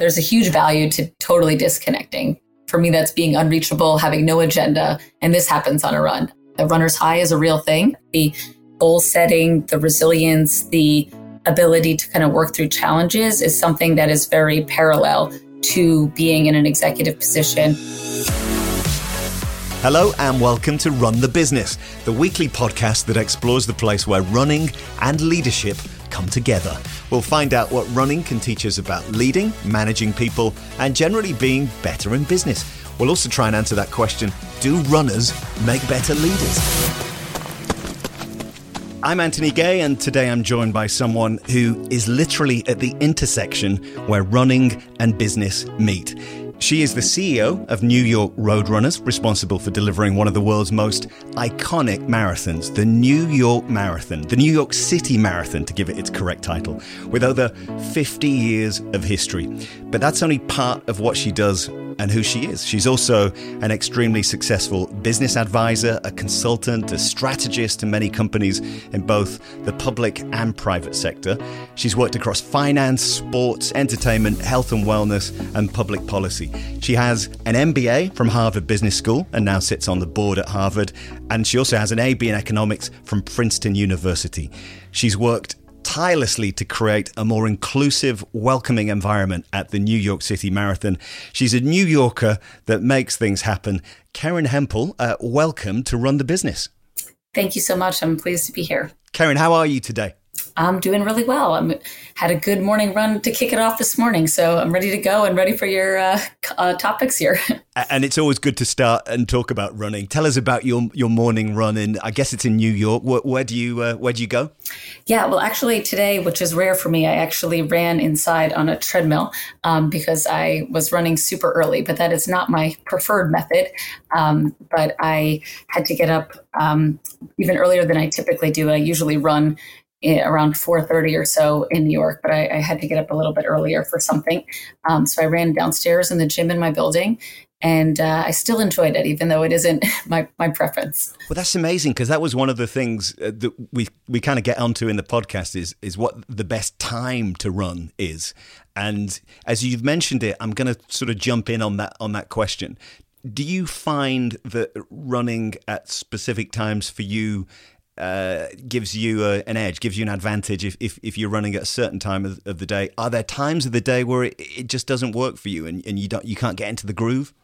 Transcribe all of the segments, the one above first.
there's a huge value to totally disconnecting. For me, that's being unreachable, having no agenda. And this happens on a run. The runner's high is a real thing. The goal setting, the resilience, the ability to kind of work through challenges is something that is very parallel to being in an executive position. Hello and welcome to Run the Business, the weekly podcast that explores the place where running and leadership come together. We'll find out what running can teach us about leading, managing people, and generally being better in business. We'll also try and answer that question do runners make better leaders? I'm Anthony Gay, and today I'm joined by someone who is literally at the intersection where running and business meet. She is the CEO of New York Road Runners, responsible for delivering one of the world's most iconic marathons, the New York Marathon, the New York City Marathon, to give it its correct title, with over 50 years of history. But that's only part of what she does and who she is. She's also an extremely successful business advisor, a consultant, a strategist to many companies in both the public and private sector. She's worked across finance, sports, entertainment, health and wellness, and public policy. She has an MBA from Harvard Business School and now sits on the board at Harvard. And she also has an AB in economics from Princeton University. She's worked tirelessly to create a more inclusive, welcoming environment at the New York City Marathon. She's a New Yorker that makes things happen. Kerin Hempel, uh, welcome to Run the Business. Thank you so much. I'm pleased to be here. Kerin, how are you today? I'm doing really well. I'm had a good morning run to kick it off this morning, so I'm ready to go and ready for your uh, uh, topics here. and it's always good to start and talk about running. Tell us about your your morning run and I guess it's in New York. Where, where do you uh, where do you go? Yeah, well, actually today, which is rare for me, I actually ran inside on a treadmill um, because I was running super early. But that is not my preferred method. Um, but I had to get up um, even earlier than I typically do. I usually run around 4.30 or so in new york but I, I, had to get up a little bit earlier for something. Um, so i ran downstairs in the gym in my building and uh, i still enjoyed it even though it isn't my, my preference. Well that's amazing because that was one of the things uh, that we, we kind of get onto in the podcast is, is what the best time to run is. And as you've mentioned it i'm going to sort of jump in on that on that question. Do you find that running at specific times for you uh, gives you a, an edge, gives you an advantage if, if, if, you're running at a certain time of, of, the day. Are there times of the day where it, it just doesn't work for you and, and you don't you can't get into the groove?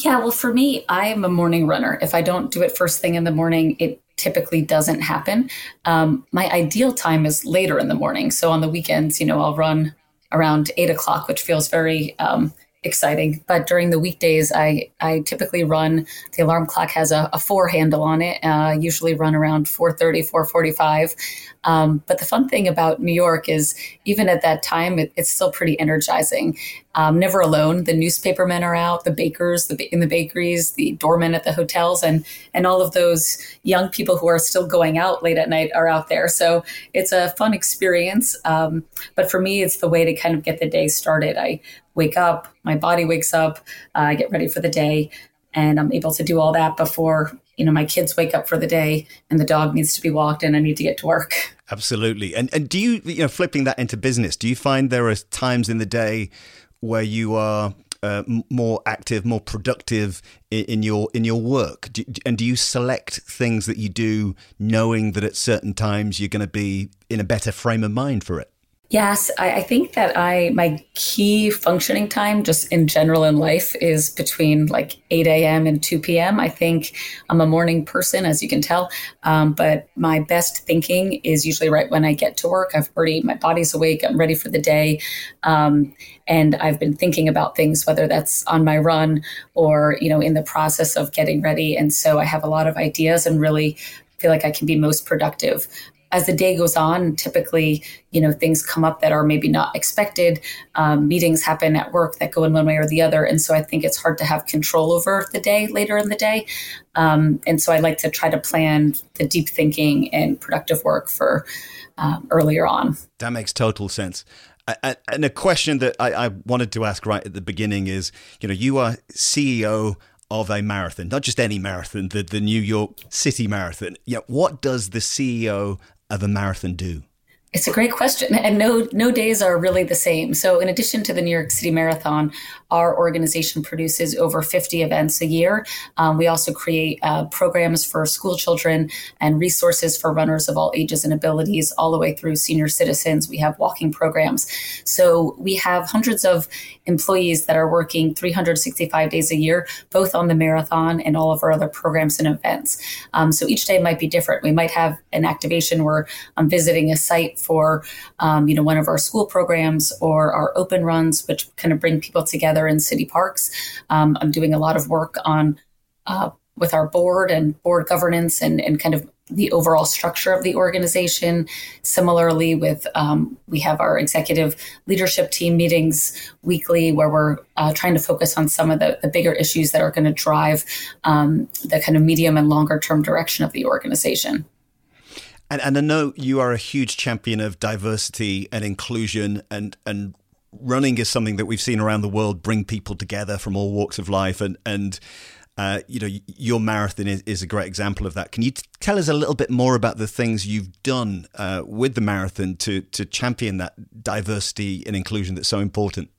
Yeah, well, for me, I am a morning runner. If I don't do it first thing in the morning, it typically doesn't happen. Um, my ideal time is later in the morning. So on the weekends, you know, I'll run around eight o'clock, which feels very um, exciting. But during the weekdays, I, I typically run, the alarm clock has a, a four handle on it, uh, usually run around 4.30, 4.45. Um, but the fun thing about New York is even at that time, it, it's still pretty energizing. Um, never alone. The newspapermen are out, the bakers the, in the bakeries, the doormen at the hotels, and and all of those young people who are still going out late at night are out there. So it's a fun experience. Um, but for me, it's the way to kind of get the day started. I wake up, my body wakes up, uh, I get ready for the day, and I'm able to do all that before you know my kids wake up for the day and the dog needs to be walked and I need to get to work. Absolutely. And and do you you know flipping that into business, do you find there are times in the day where you are uh, more active, more productive in, in your in your work? Do, and do you select things that you do knowing that at certain times you're going to be in a better frame of mind for it? Yes, I, I, think that I my key functioning time, just in general in life, is between like 8 a.m. and 2 p.m. I think I'm a morning person, as you can tell, um, but my best thinking is usually right when I get to work. I've already my body's awake, I'm ready for the day, um, and I've been thinking about things, whether that's on my run or you know in the process of getting ready, and so I have a lot of ideas and really feel like I can be most productive as the day goes on, typically, you know, things come up that are maybe not expected. Um, meetings happen at work that go in one way or the other. And so I think it's hard to have control over the day later in the day. Um, and so I like to try to plan the deep thinking and productive work for um, earlier on. That makes total sense. And a question that I wanted to ask right at the beginning is, you know, you are CEO of a marathon, not just any marathon, the, the New York City Marathon. Yeah, what does the CEO of a marathon do? It's a great question, and no no days are really the same. So, in addition to the New York City Marathon, our organization produces over 50 events a year. Um, we also create uh, programs for school children and resources for runners of all ages and abilities, all the way through senior citizens. We have walking programs. So, we have hundreds of employees that are working 365 days a year, both on the marathon and all of our other programs and events. Um, so, each day might be different. We might have an activation where I'm visiting a site for um, you know one of our school programs or our open runs, which kind of bring people together in city parks. Um, I'm doing a lot of work on uh, with our board and board governance and, and kind of the overall structure of the organization. Similarly, with um, we have our executive leadership team meetings weekly, where we're uh, trying to focus on some of the, the bigger issues that are going to drive um, the kind of medium and longer term direction of the organization. And, and I know you are a huge champion of diversity and inclusion, and and running is something that we've seen around the world bring people together from all walks of life, and and. Uh, you know, your marathon is, is, a great example of that. Can you t- tell us a little bit more about the things you've done uh, with the marathon to to champion that diversity and inclusion that's so important?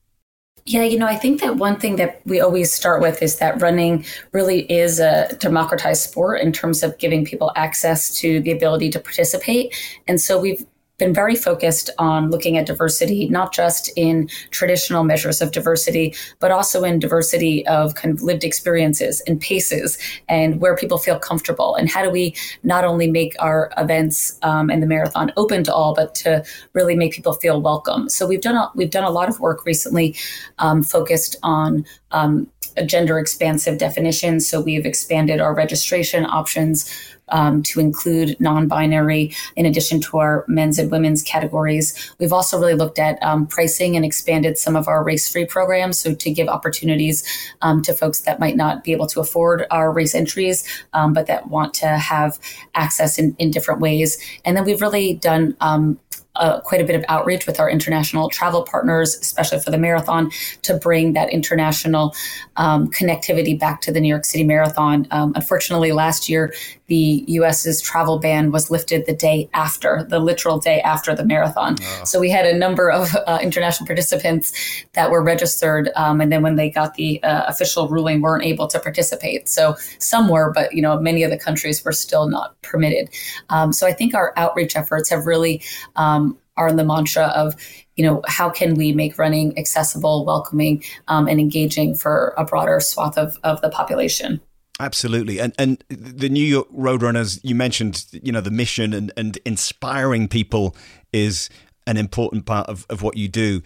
Yeah, you know, I think that one thing that we always start with is that running really is a democratized sport in terms of giving people access to the ability to participate. And so we've been very focused on looking at diversity, not just in traditional measures of diversity, but also in diversity of kind of lived experiences and paces and where people feel comfortable. And how do we not only make our events um, and the marathon open to all, but to really make people feel welcome. So we've done a, we've done a lot of work recently um, focused on um, a gender expansive definition. So we've expanded our registration options um, to include non binary in addition to our men's and women's categories. We've also really looked at um, pricing and expanded some of our race free programs. So to give opportunities um, to folks that might not be able to afford our race entries, um, but that want to have access in, in different ways. And then we've really done um, uh, quite a bit of outreach with our international travel partners, especially for the marathon, to bring that international um, connectivity back to the New York City Marathon. Um, unfortunately, last year, the US's travel ban was lifted the day after, the literal day after the marathon. Oh. So we had a number of uh, international participants that were registered, um, and then when they got the uh, official ruling, weren't able to participate. So some were, but you know, many of the countries were still not permitted. Um, so I think our outreach efforts have really um, are in the mantra of you know how can we make running accessible welcoming um, and engaging for a broader swath of, of the population Absolutely, and and the New York Road Runners, you mentioned, you know, the mission and and inspiring people is an important part of, of what you do.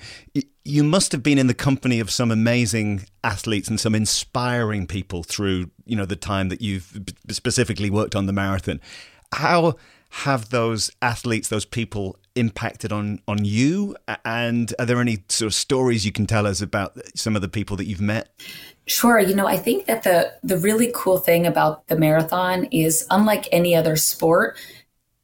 You must have been in the company of some amazing athletes and some inspiring people through, you know, the time that you've specifically worked on the marathon. How have those athletes, those people impacted on on you? And are there any sort of stories you can tell us about some of the people that you've met? Sure. You know, I think that the the really cool thing about the marathon is unlike any other sport,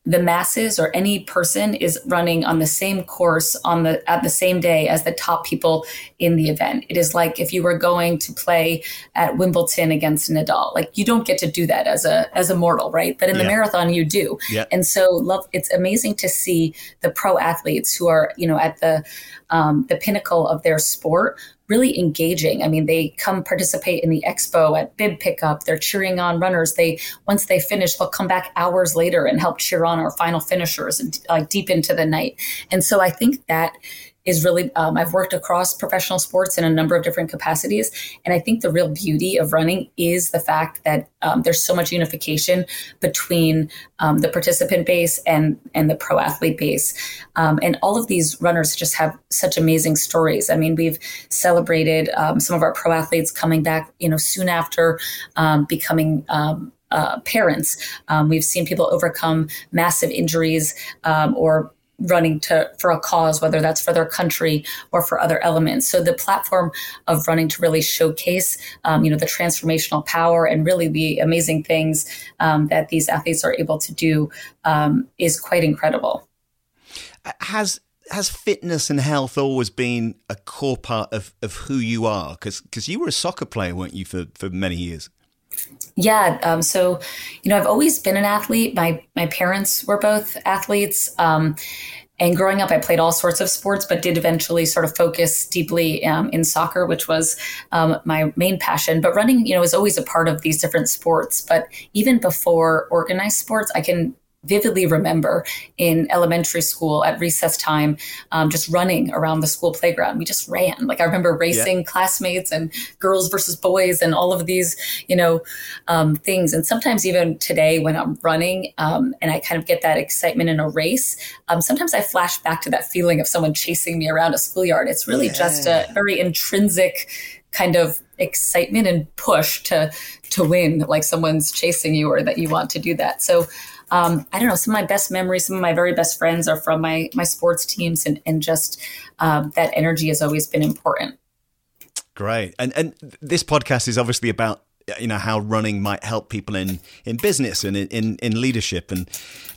the masses or any person is running on the same course on the at the same day as the top people in the event. It is like if you were going to play at Wimbledon against Nadal. Like you don't get to do that as a as a mortal, right? But in yeah. the marathon you do. Yeah. And so love it's amazing to see the pro athletes who are, you know, at the um, the pinnacle of their sport really engaging. I mean, they come participate in the expo at bib pickup. They're cheering on runners. They once they finish, they'll come back hours later and help cheer on our final finishers and like deep into the night. And so I think that is really um, i've worked across professional sports in a number of different capacities. And i think the real beauty of running is the fact that um, there's so much unification between um, the participant base and and the pro athlete base. Um, and all of these runners just have such amazing stories. I mean we've celebrated um, some of our pro athletes coming back you know soon after um, becoming uh, parents. Um, we've seen people overcome massive injuries um, or running to for a cause whether that's for their country or for other elements. So the platform of running to really showcase um, you know the transformational power and really the amazing things um, that these athletes are able to do um, is quite incredible. Has has fitness and health always been a core part of, of who you are? Because because you were a soccer player weren't you for, for many years yeah. Um, so, you know, I've always been an athlete. My my parents were both athletes. Um, and growing up, I played all sorts of sports, but did eventually sort of focus deeply um, in soccer, which was um, my main passion. But running, you know, is always a part of these different sports. But even before organized sports, I can vividly remember in elementary school at recess time um, just running around the school playground. We just ran. Like i remember racing yeah. classmates and girls versus boys and all of these you know um, things. And sometimes even today when i'm running um, and i kind of get that excitement in a race um, sometimes i flash back to that feeling of someone chasing me around a schoolyard. It's really yeah. just a very intrinsic kind of excitement and push to to win like someone's chasing you or that you want to do that. So um, I don't know, some of my best memories, some of my very best friends are from my my sports teams, and and just um, that energy has always been important. Great, and and this podcast is obviously about you know how running might help people in in business and in in, in leadership and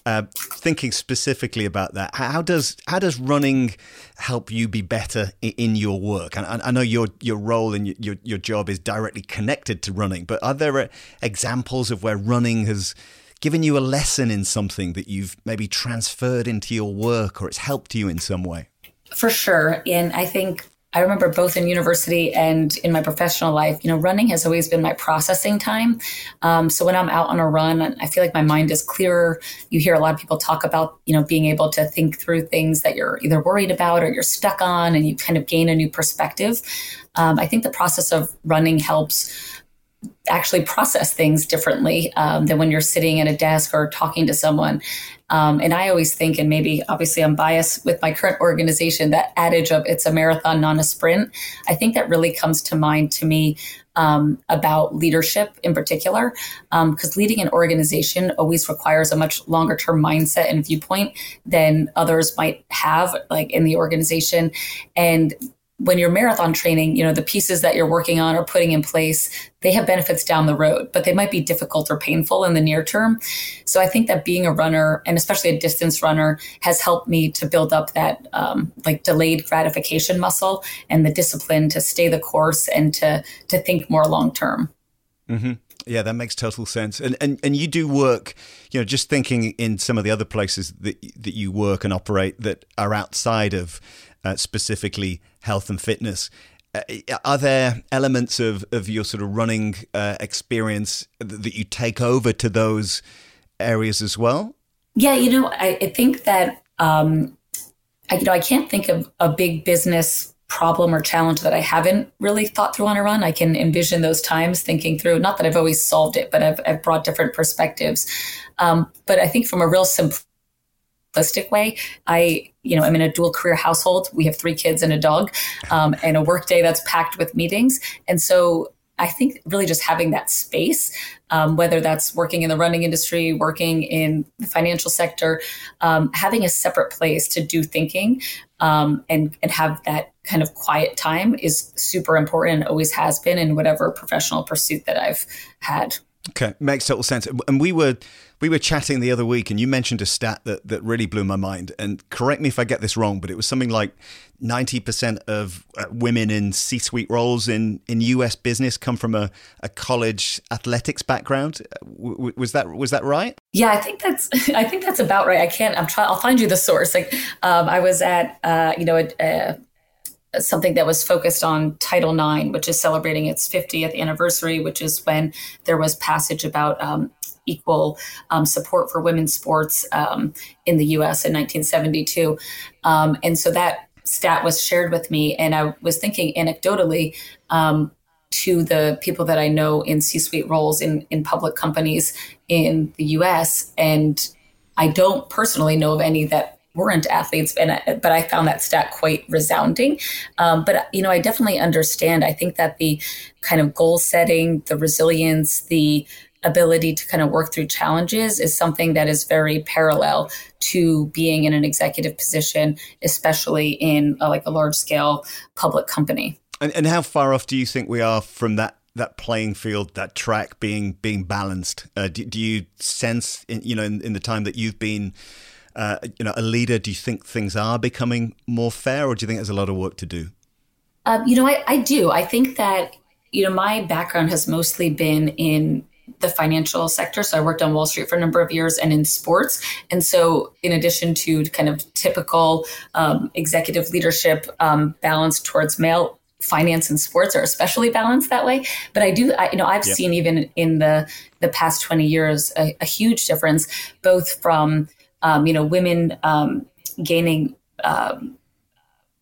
uh, thinking specifically about that. How does how does running help you be better in, your work? And I, I, know your your role and your your job is directly connected to running but are there uh, examples of where running has given you a lesson in something that you've maybe transferred into your work or it's helped you in some way? For sure. And I think I remember both in university and in my professional life, you know, running has always been my processing time. Um, so when I'm out on a run, I feel like my mind is clearer. You hear a lot of people talk about, you know, being able to think through things that you're either worried about or you're stuck on, and you kind of gain a new perspective. Um, I think the process of running helps actually process things differently um, than when you're sitting at a desk or talking to someone. Um, and I always think, and maybe obviously I'm biased with my current organization, that adage of it's a marathon, not a sprint. I think that really comes to mind to me um, about leadership in particular, because um, leading an organization always requires a much longer term mindset and viewpoint than others might have, like in the organization. And when you're marathon training, you know, the pieces that you're working on or putting in place, they have benefits down the road, but they might be difficult or painful in the near term. So I think that being a runner and especially a distance runner has helped me to build up that um, like delayed gratification muscle and the discipline to stay the course and to to think more long term. Mm-hmm. Yeah, that makes total sense. And, and and you do work, you know, just thinking in some of the other places that that you work and operate that are outside of uh, specifically health and fitness. Uh, are there elements of, of your sort of running uh, experience that you take over to those areas as well? Yeah, you know, I, I think that um, I, you know I can't think of a big business problem or challenge that I haven't really thought through on a run. I can envision those times thinking through. Not that I've always solved it, but I've, I've brought different perspectives. Um, but I think from a real simple simplistic way. I, you know, I'm in a dual career household. We have three kids and a dog, um, and a workday that's packed with meetings. And so I think really just having that space, um, whether that's working in the running industry, working in the financial sector, um, having a separate place to do thinking um, and and have that kind of quiet time is super important and always has been in whatever professional pursuit that I've had. Okay, makes total sense. And we were we were chatting the other week, and you mentioned a stat that that really blew my mind. And correct me if I get this wrong, but it was something like ninety percent of uh, women in C-suite roles in in U.S. business come from a, a college athletics background. W- was that was that right? Yeah, I think that's I think that's about right. I can't. I'm trying. I'll find you the source. Like, um, I was at uh, you know a, a something that was focused on Title IX, which is celebrating its 50th anniversary, which is when there was passage about um, equal um, support for women's sports um, in the US in 1972. Um, and so that stat was shared with me, and I was thinking anecdotally um, to the people that I know in C suite roles in, in public companies in the US. And I don't personally know of any that weren't athletes, and but I found that stat quite resounding. Um, but you know, I definitely understand. I think that the kind of goal setting, the resilience, the ability to kind of work through challenges is something that is very parallel to being in an executive position, especially in a, like a large scale public company. And, and how far off do you think we are from that that playing field, that track being being balanced? Uh, do, do, you sense, in, you know, in, in the time that you've been uh, you know, a leader, do you think things are becoming more fair, or do you think there's a lot of work to do? Um, you know, I, I do. I think that you know my background has mostly been in the financial sector. So I worked on Wall Street for a number of years and in sports. And so, in addition to kind of typical um, executive leadership um, balanced towards male, finance and sports are especially balanced that way. But I do, I, you know, I've yep. seen even in the the past twenty years a, a huge difference, both from um, you know women um, gaining um,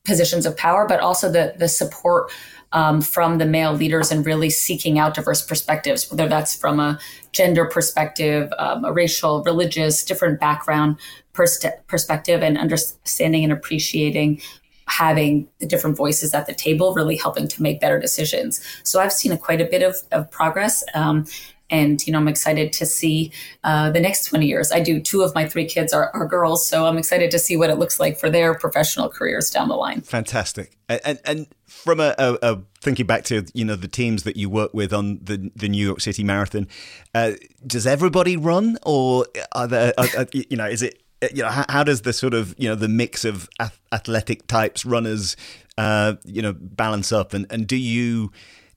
positions of power, but also the the support um, from the male leaders and really seeking out diverse perspectives, whether that's from a gender perspective, um, a racial, religious, different background pers- perspective, and understanding and appreciating having the different voices at the table really helping to make better decisions. So I've seen a, quite a bit of, of progress. Um, and you know i'm excited to see uh, the next 20 years. I do two of my three kids are, are girls so i'm excited to see what it looks like for their professional careers down the line. Fantastic. And and from a, a, a thinking back to you know the teams that you work with on the the new york city marathon uh, does everybody run or are there are, are, you know is it you know how, how, does the sort of you know the mix of athletic types runners uh, you know balance up? And and do you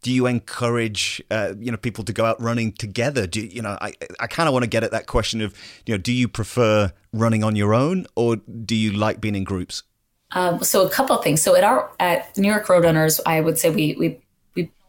do you encourage uh, you know people to go out running together? Do you know? I I kind of want to get at that question of you know, do you prefer running on your own or do you like being in groups? Um, so a couple of things. So at our at New York Road Runners, I would say we we we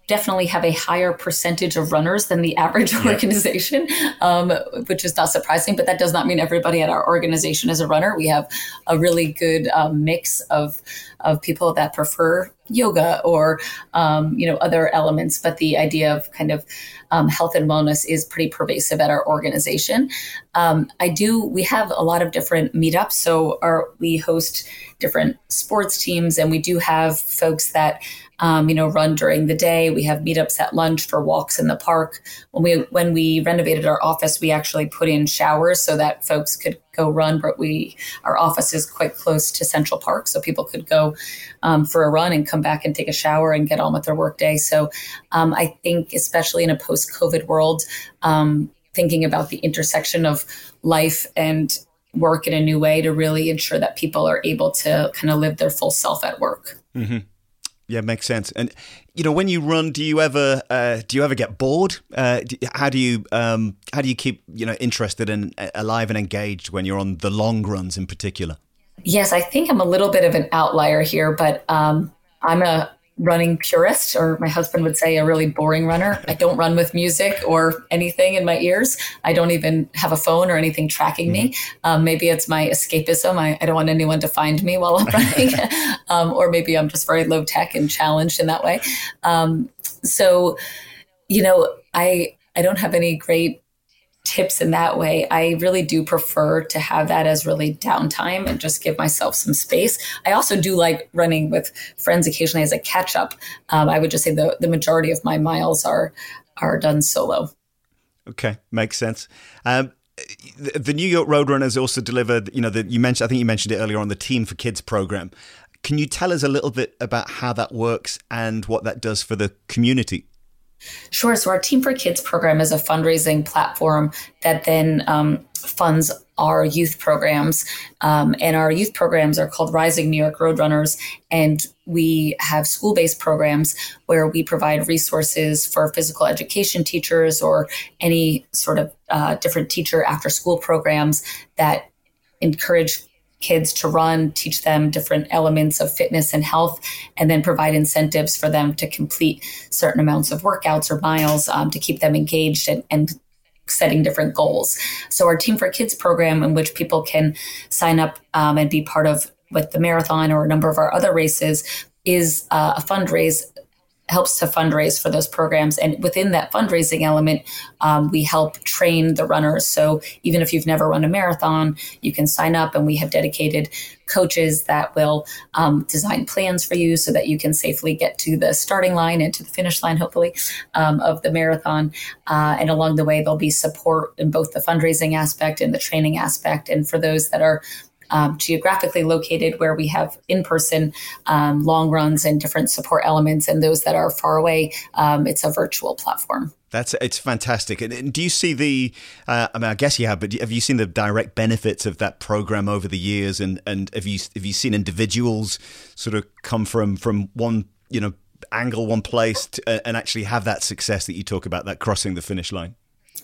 definitely have a higher percentage of runners than the average yeah. organization, um, which is not surprising. But that does not mean everybody at our organization is a runner. We have a really good um, mix of of people that prefer yoga or um, you know other elements but the idea of kind of um, health and wellness is pretty pervasive at our organization um, i do we have a lot of different meetups so our, we host different sports teams and we do have folks that um, you know, run during the day. We have meetups at lunch for walks in the park. When we when we renovated our office, we actually put in showers so that folks could go run. But we our office is quite close to Central Park, so people could go um, for a run and come back and take a shower and get on with their workday. So um, I think, especially in a post COVID world, um, thinking about the intersection of life and work in a new way to really ensure that people are able to kind of live their full self at work. Mm-hmm. Yeah, makes sense. And you know, when you run, do you ever uh, do you ever get bored? Uh, do, how do you um, how do you keep you know interested and uh, alive and engaged when you're on the long runs in particular? Yes, I think I'm a little bit of an outlier here, but um, I'm a running purist, or my husband would say a really boring runner. I don't run with music or anything in my ears. I don't even have a phone or anything tracking mm-hmm. me. Um, maybe it's my escapism. I, I, don't want anyone to find me while I'm running. um, or maybe I'm just very low tech and challenged in that way. Um, so, you know, I I don't have any great tips in that way. I really do prefer to have that as really downtime and just give myself some space. I also do like running with friends occasionally as a catch up. Um, I would just say the, the majority of my miles are are done solo. Okay, makes sense. Um, the, the New York Road Runners also delivered, you know, the, you mentioned, I think you mentioned it earlier on the Team for Kids program. Can you tell us a little bit about how that works and what that does for the community? Sure. So our Team for Kids program is a fundraising platform that then um, funds our youth programs. Um, and our youth programs are called Rising New York Road Runners. And we have school based programs where we provide resources for physical education teachers or any sort of uh, different teacher after school programs that encourage kids to run, teach them different elements of fitness and health, and then provide incentives for them to complete certain amounts of workouts or miles um, to keep them engaged and, and setting different goals. So our Team for Kids program, in which people can sign up um, and be part of with the marathon or a number of our other races, is uh, a fundraise helps to fundraise for those programs. And within that fundraising element, um, we help train the runners. So even if you've never run a marathon, you can sign up, and we have dedicated coaches that will um, design plans for you so that you can safely get to the starting line and to the finish line, hopefully, um, of the marathon. Uh, and along the way, there'll be support in both the fundraising aspect and the training aspect. And for those that are um, geographically located where we have in person um, long runs and different support elements, and those that are far away, um, it's a virtual platform. That's it's fantastic. And, do you see the? Uh, I mean, I guess you have, but have you seen the direct benefits of that program over the years? And and have you have you seen individuals sort of come from from one you know angle, one place, to, and actually have that success that you talk about, that crossing the finish line?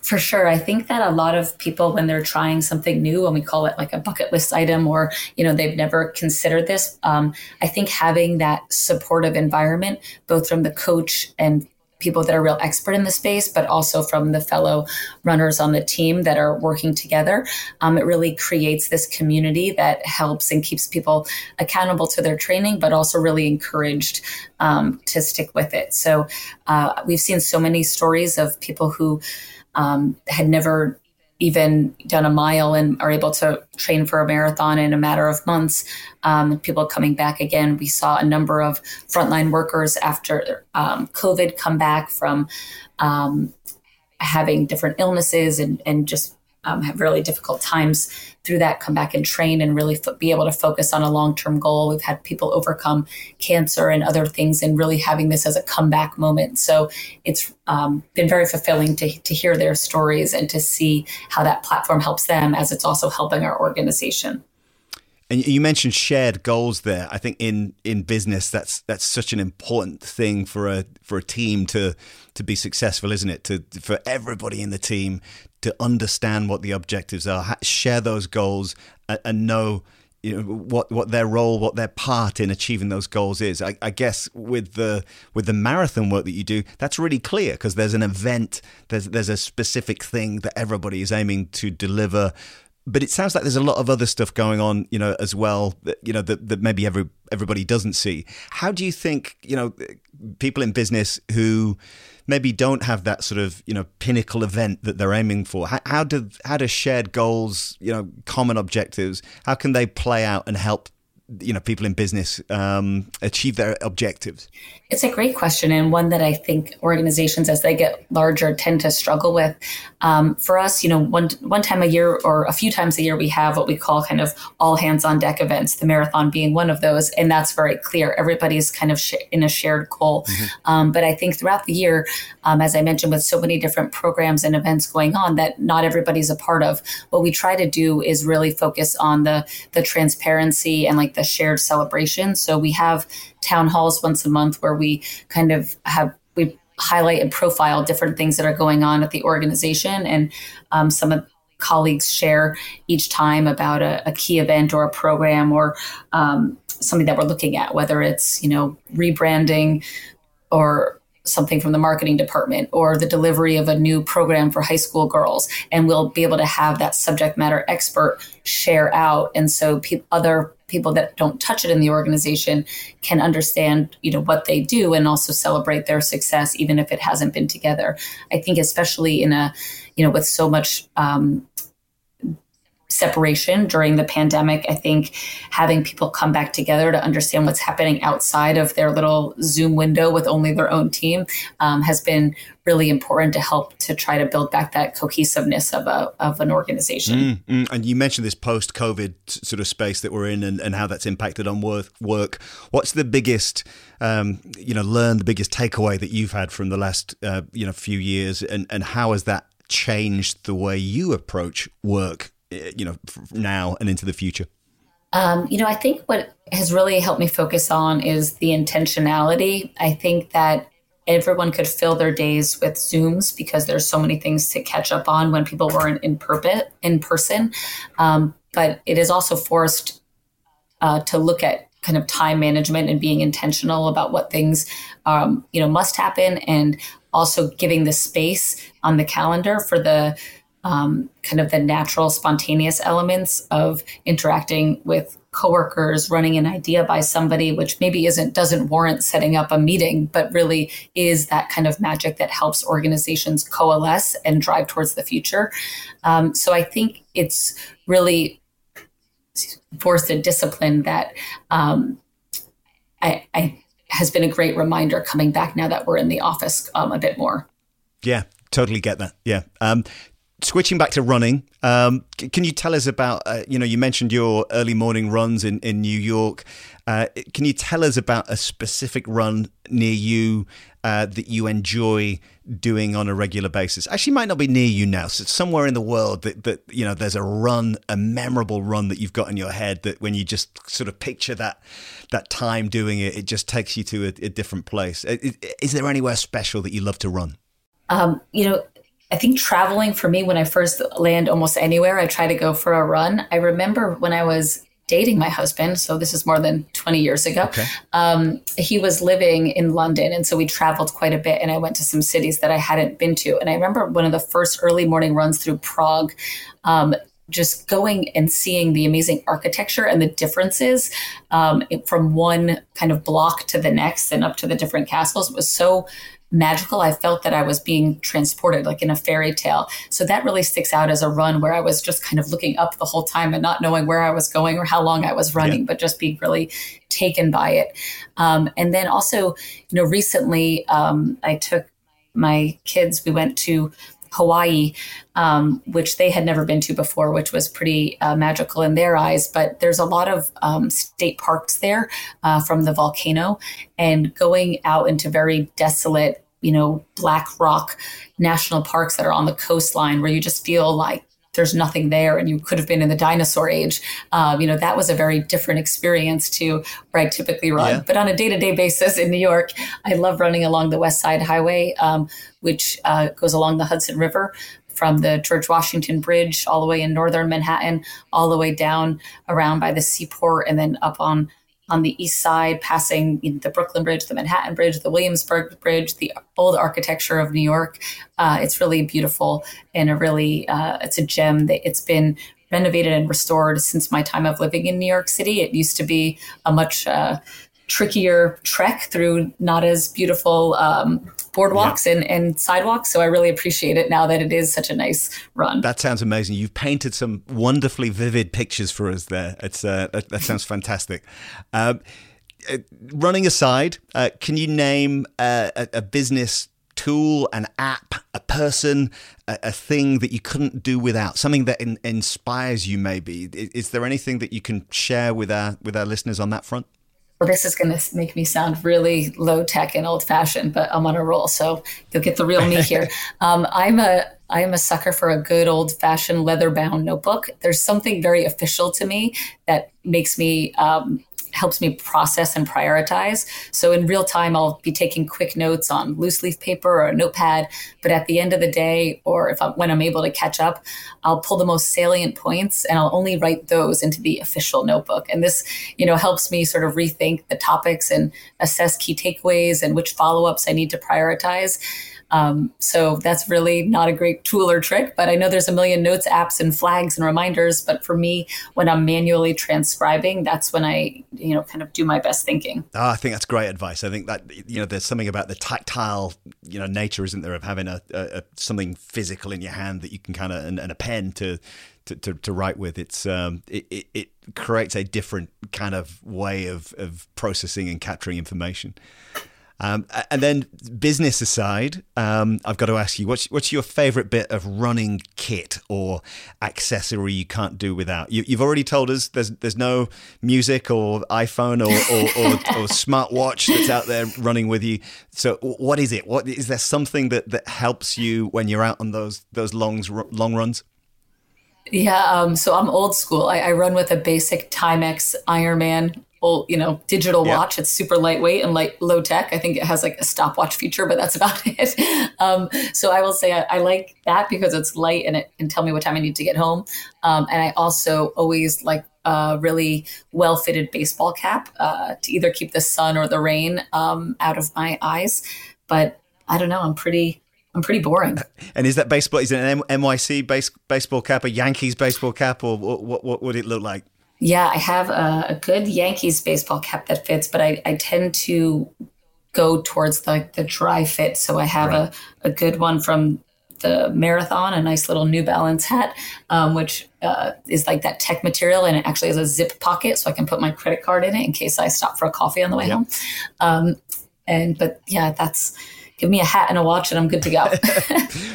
For sure. I think that a lot of people, when they're trying something new, and we call it like a bucket list item, or, you know, they've never considered this, um, I think having that supportive environment, both from the coach and people that are real expert in the space, but also from the fellow runners on the team that are working together. Um, it really creates this community that helps and keeps people accountable to their training, but also really encouraged um, to stick with it. So uh, we've seen so many stories of people who um, had never even done a mile and are able to train for a marathon in a matter of months. Um, people coming back again. We saw a number of frontline workers after um, COVID come back from um, having different illnesses and, and just um, have really difficult times through that come back and train and really f- be able to focus on a long-term goal we've had people overcome cancer and other things and really having this as a comeback moment so it's um, been very fulfilling to, to hear their stories and to see how that platform helps them as it's also helping our organization and you mentioned shared goals there. I think in in business, that's that's such an important thing for a for a team to to be successful, isn't it? To for everybody in the team to understand what the objectives are, share those goals, and, and know you know what what their role, what their part in achieving those goals is. I, I guess with the with the marathon work that you do, that's really clear because there's an event, there's there's a specific thing that everybody is aiming to deliver but it sounds like there's a lot of other stuff going on, you know, as well, that, you know, that, that maybe every everybody doesn't see. How do you think, you know, people in business who maybe don't have that sort of, you know, pinnacle event that they're aiming for, how, how do how do shared goals, you know, common objectives, how can they play out and help you know people in business um, achieve their objectives? It's a great question and one that I think organizations, as they get larger, tend to struggle with. Um, for us, you know, one one time a year or a few times a year, we have what we call kind of all hands on deck events. The marathon being one of those, and that's very clear. Everybody's kind of sh- in a shared goal. Mm-hmm. Um, but I think throughout the year, um, as I mentioned, with so many different programs and events going on, that not everybody's a part of. What we try to do is really focus on the the transparency and like the shared celebration. So we have town halls once a month where we kind of have we highlight and profile different things that are going on at the organization. And um, some of colleagues share each time about a, a key event or a program or um, something that we're looking at whether it's you know rebranding or something from the marketing department or the delivery of a new program for high school girls. And we'll be able to have that subject matter expert share out. And so pe- other people that don't touch it in the organization can understand you know what they do and also celebrate their success even if it hasn't been together. I think especially in a you know with so much um, separation during the pandemic. I think having people come back together to understand what's happening outside of their little Zoom window with only their own team um, has been really important to help to try to build back that cohesiveness of a of an organization. Mm, mm. And you mentioned this post COVID sort of space that we're in and, and how that's impacted on work. Work. What's the biggest, um, you know, learn the biggest takeaway that you've had from the last, uh, you know, few years, and and how has that changed the way you approach work you know, now and into the future? Um, you know, I think what has really helped me focus on is the intentionality. I think that everyone could fill their days with Zooms because there's so many things to catch up on when people weren't in, perp- in person. Um, but it is also forced uh, to look at kind of time management and being intentional about what things um, you know must happen and also giving the space on the calendar for the um, kind of the natural, spontaneous elements of interacting with coworkers, running an idea by somebody, which maybe isn't doesn't warrant setting up a meeting, but really is that kind of magic that helps organizations coalesce and drive towards the future. Um, so I think it's really forced a discipline that um, I, I, has been a great reminder coming back now that we're in the office um, a bit more. Yeah, totally get that. Yeah. Um, switching back to running, um, can you tell us about, uh, you know, you mentioned your early morning runs in, in New York. Uh, can you tell us about a specific run near you uh, that you enjoy doing on a regular basis? Actually, might not be near you now. So somewhere in the world that, that, you know, there's a run, a memorable run that you've got in your head that when you just sort of picture that, that time doing it, it just takes you to a, a different place. Is there anywhere special that you love to run? Um, you know, I think traveling for me, when I first land almost anywhere, I try to go for a run. I remember when I was dating my husband, so this is more than 20 years ago, okay. um, he was living in London. And so we traveled quite a bit. And I went to some cities that I hadn't been to. And I remember one of the first early morning runs through Prague. Um, just going and seeing the amazing architecture and the differences um, from one kind of block to the next and up to the different castles It was so magical. I felt that I was being transported like in a fairy tale. So that really sticks out as a run where I was just kind of looking up the whole time and not knowing where I was going or how long I was running, yeah. but just being really taken by it. Um, and then also, you know, recently um, I took my kids, we went to Hawaii, um, which they had never been to before, which was pretty uh, magical in their eyes. But there's a lot of um, state parks there uh, from the volcano, and going out into very desolate you know, black rock national parks that are on the coastline where you just feel like there's nothing there and you could have been in the dinosaur age. Um, you know, that was a very different experience to where I typically run. Yeah. But on a day to day basis in New York, I love running along the West Side Highway, um, which uh, goes along the Hudson River from the George Washington Bridge all the way in northern Manhattan, all the way down around by the seaport, and then up on on the east side, passing you know, the Brooklyn Bridge, the Manhattan Bridge, the Williamsburg Bridge, the old architecture of New York. Uh, it's really beautiful and a really uh, it's a gem that it's been renovated and restored since my time of living in New York City. It used to be a much uh, trickier trek through not as beautiful um, boardwalks yeah. and, and sidewalks. So I really appreciate it now that it is such a nice run. That sounds amazing. You've painted some wonderfully vivid pictures for us there. It's uh, that, that sounds fantastic. Um, uh, running aside, uh, can you name uh, a, a, business tool, an app, a person, a, a, thing that you couldn't do without, something that in, inspires you? Maybe is, is there anything that you can share with our with our listeners on that front? Well, this is going to make me sound really low tech and old fashioned, but I'm on a roll, so you'll get the real me here. Um, I'm a I'm a sucker for a good old fashioned leather bound notebook. There's something very official to me that makes me um, helps me process and prioritize. So in real time, I'll be taking quick notes on loose leaf paper or a notepad. But at the end of the day, or if I'm, when I'm able to catch up, I'll pull the most salient points and I'll only write those into the official notebook. And this, you know, helps me sort of rethink the topics and assess key takeaways and which follow ups I need to prioritize. Um, so that's really not a great tool or trick, but I know there's a million notes apps and flags and reminders. But for me, when I'm manually transcribing, that's when I, you know, kind of do my best thinking. Oh, I think that's great advice. I think that, you know, there's something about the tactile, you know, nature, isn't there, of having a, a, something physical in your hand that you can kind of, and, and, a pen to, to, to, to write with. It's, um, it, it, it creates a different kind of way of, of processing and capturing information. Um, and then business aside, um, I've got to ask you, what's what's your favourite bit of running kit or accessory you can't do without? You, have already told us there's there's no music or iPhone or or, or, or smartwatch that's out there running with you. So what is it? What is there something that, that helps you when you're out on those those long long runs? Yeah, um, so I'm old school. I, I, run with a basic Timex Ironman old, you know, digital watch. It's super lightweight and light, low tech. I think it has like a stopwatch feature, but that's about it. Um, so I will say I, I, like that because it's light and it can tell me what time I need to get home. Um, and I also always like a really well fitted baseball cap uh, to either keep the sun or the rain um, out of my eyes. But I don't know. I'm pretty. I'm pretty boring. And is that baseball? Is it an NYC base, baseball cap, a Yankees baseball cap, or what, what, what would it look like? Yeah, I have a, a, good Yankees baseball cap that fits, but I, I tend to go towards the, the dry fit. So I have right. a, a good one from the marathon, a nice little New Balance hat, um, which uh, is like that tech material, and it actually has a zip pocket, so I can put my credit card in it in case I stop for a coffee on the way yep. home. Um, and but yeah, that's give me a hat and a watch, and I'm good to go.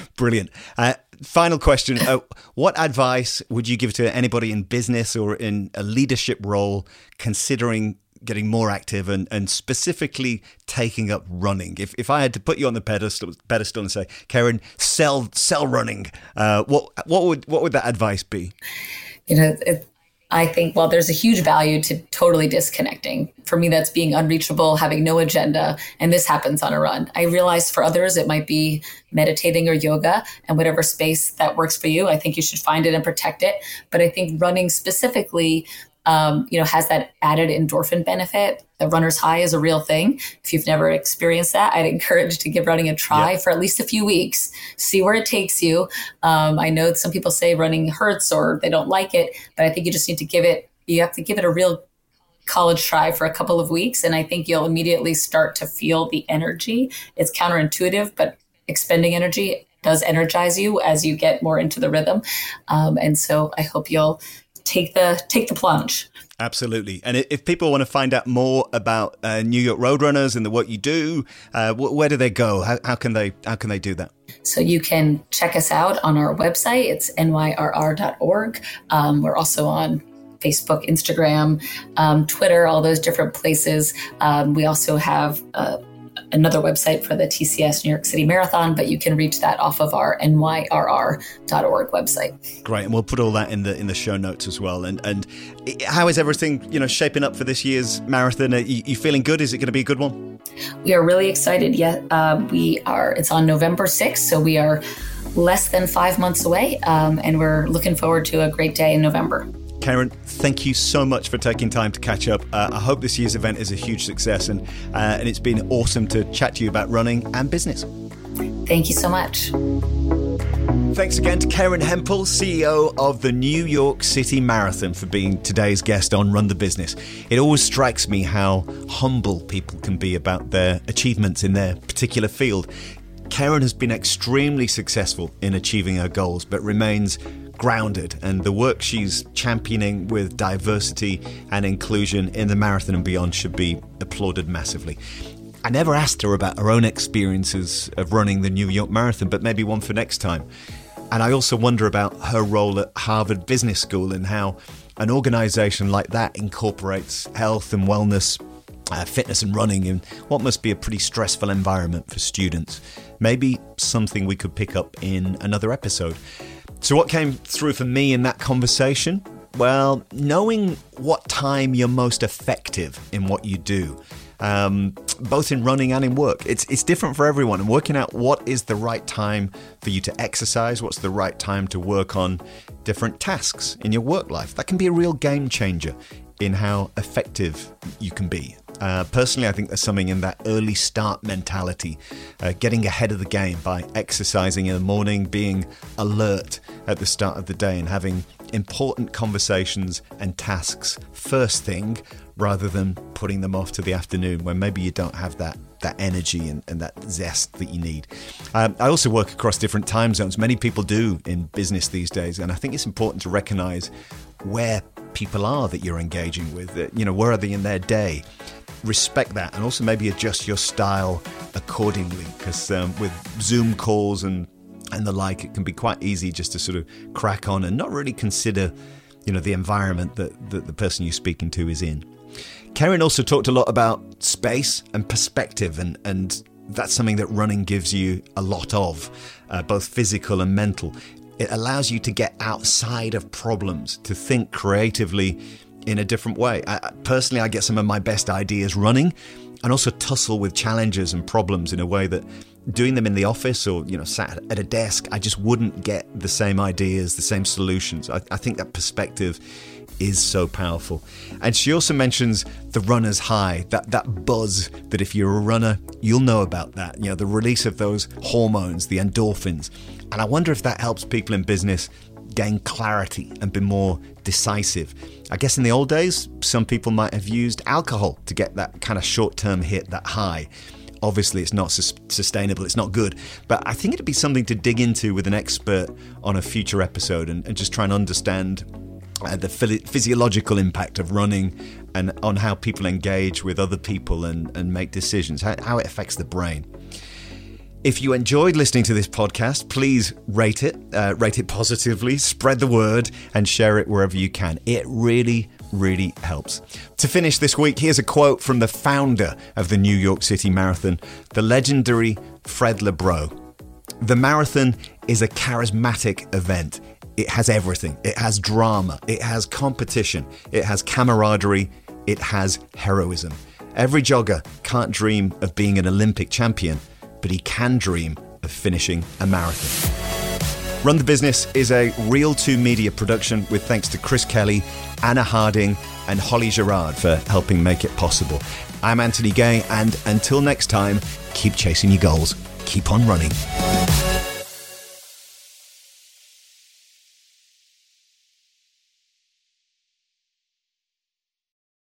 Brilliant. Uh, final question. Uh, what advice would you give to anybody in business or in a leadership role considering getting more active and, and specifically taking up running? If, if i had to put you on the pedestal, pedestal and say kerin sell sell running uh, what what would what would that advice be? You know it, I think, well, there's a huge value to totally disconnecting. For me, that's being unreachable, having no agenda, and this happens on a run. I realize for others, it might be meditating or yoga, and whatever space that works for you, I think you should find it and protect it. But I think running specifically, um, you know, has that added endorphin benefit. The runner's high is a real thing. If you've never experienced that, I'd encourage to give running a try yeah. for at least a few weeks. See where it takes you. Um, I know some people say running hurts or they don't like it, but I think you just need to give it. You have to give it a real college try for a couple of weeks, and I think you'll immediately start to feel the energy. It's counterintuitive, but expending energy does energize you as you get more into the rhythm. Um, and so I hope you'll take the take the plunge. Absolutely. And if people want to find out more about uh, New York Road Runners and the work you do, uh, where do they go? How, how, can they how can they do that? So you can check us out on our website. It's nyrr.org. Um, we're also on Facebook, Instagram, um, Twitter, all those different places. Um, we also have uh, another website for the TCS New York City Marathon, but you can reach that off of our nyrr.org website. Great, and we'll put all that in the in the show notes as well. And and how is everything you know shaping up for this year's marathon? Are you, you feeling good? Is it going to be a good one? We are really excited. Yeah, uh, we are. It's on November sixth, so we are less than five months away, um, and we're looking forward to a great day in November. Kerin, thank you so much for taking time to catch up. Uh, I hope this year's event is a huge success, and uh, and it's been awesome to chat to you about running and business. Thank you so much. Thanks again to Kerin Hempel, CEO of the New York City Marathon, for being today's guest on Run the Business. It always strikes me how humble people can be about their achievements in their particular field. Kerin has been extremely successful in achieving her goals, but remains grounded, and the work she's championing with diversity and inclusion in the marathon and beyond should be applauded massively. I never asked her about her own experiences of running the New York Marathon, but maybe one for next time. And I also wonder about her role at Harvard Business School and how an organization like that incorporates health and wellness, uh, fitness and running in what must be a pretty stressful environment for students. Maybe something we could pick up in another episode. So, what came through for me in that conversation? Well, knowing what time you're most effective in what you do, um, both in running and in work. It's it's different for everyone, and working out what is the right time for you to exercise, what's the right time to work on different tasks in your work life. That can be a real game changer in how effective you can be. Uh, personally, I think there's something in that early start mentality, uh, getting ahead of the game by exercising in the morning, being alert at the start of the day, and having important conversations and tasks first thing rather than putting them off to the afternoon when maybe you don't have that that energy and, and that zest that you need. Um, I also work across different time zones. Many people do in business these days, and I think it's important to recognize where people are that you're engaging with. You know, where are they in their day? Respect that and also maybe adjust your style accordingly because um, with Zoom calls and and the like, it can be quite easy just to sort of crack on and not really consider, you know, the environment that, that the person you're speaking to is in. Kerin also talked a lot about space and perspective, and, and that's something that running gives you a lot of, uh, both physical and mental. It allows you to get outside of problems, to think creatively in a different way. I, personally, I get some of my best ideas running and also tussle with challenges and problems in a way that doing them in the office or you know sat at a desk i just wouldn't get the same ideas the same solutions. I, I, think that perspective is so powerful. And she also mentions the runner's high that that buzz that if you're a runner you'll know about that. You know the release of those hormones the endorphins. And i wonder if that helps people in business gain clarity and be more decisive. I guess in the old days, some people might have used alcohol to get that kind of short term hit, that high. Obviously, it's not sustainable, it's not good, but I think it'd be something to dig into with an expert on a future episode and, and just try and understand uh, the physiological impact of running and on how people engage with other people and, and make decisions, how, how it affects the brain. If you enjoyed listening to this podcast, please rate it, uh, rate it positively, spread the word, and share it wherever you can. It really, really helps. To finish this week, here's a quote from the founder of the New York City Marathon, the legendary Fred Lebow. The marathon is a charismatic event. it has everything. It has drama, it has competition, it has camaraderie, it has heroism. Every jogger can't dream of being an Olympic champion, but he can dream of finishing a marathon. Run the Business is a Reel 2 Media production with thanks to Chris Kelly, Anna Harding, and Holly Gerard for helping make it possible. I'm Anthony Gay, and until next time, keep chasing your goals, keep on running.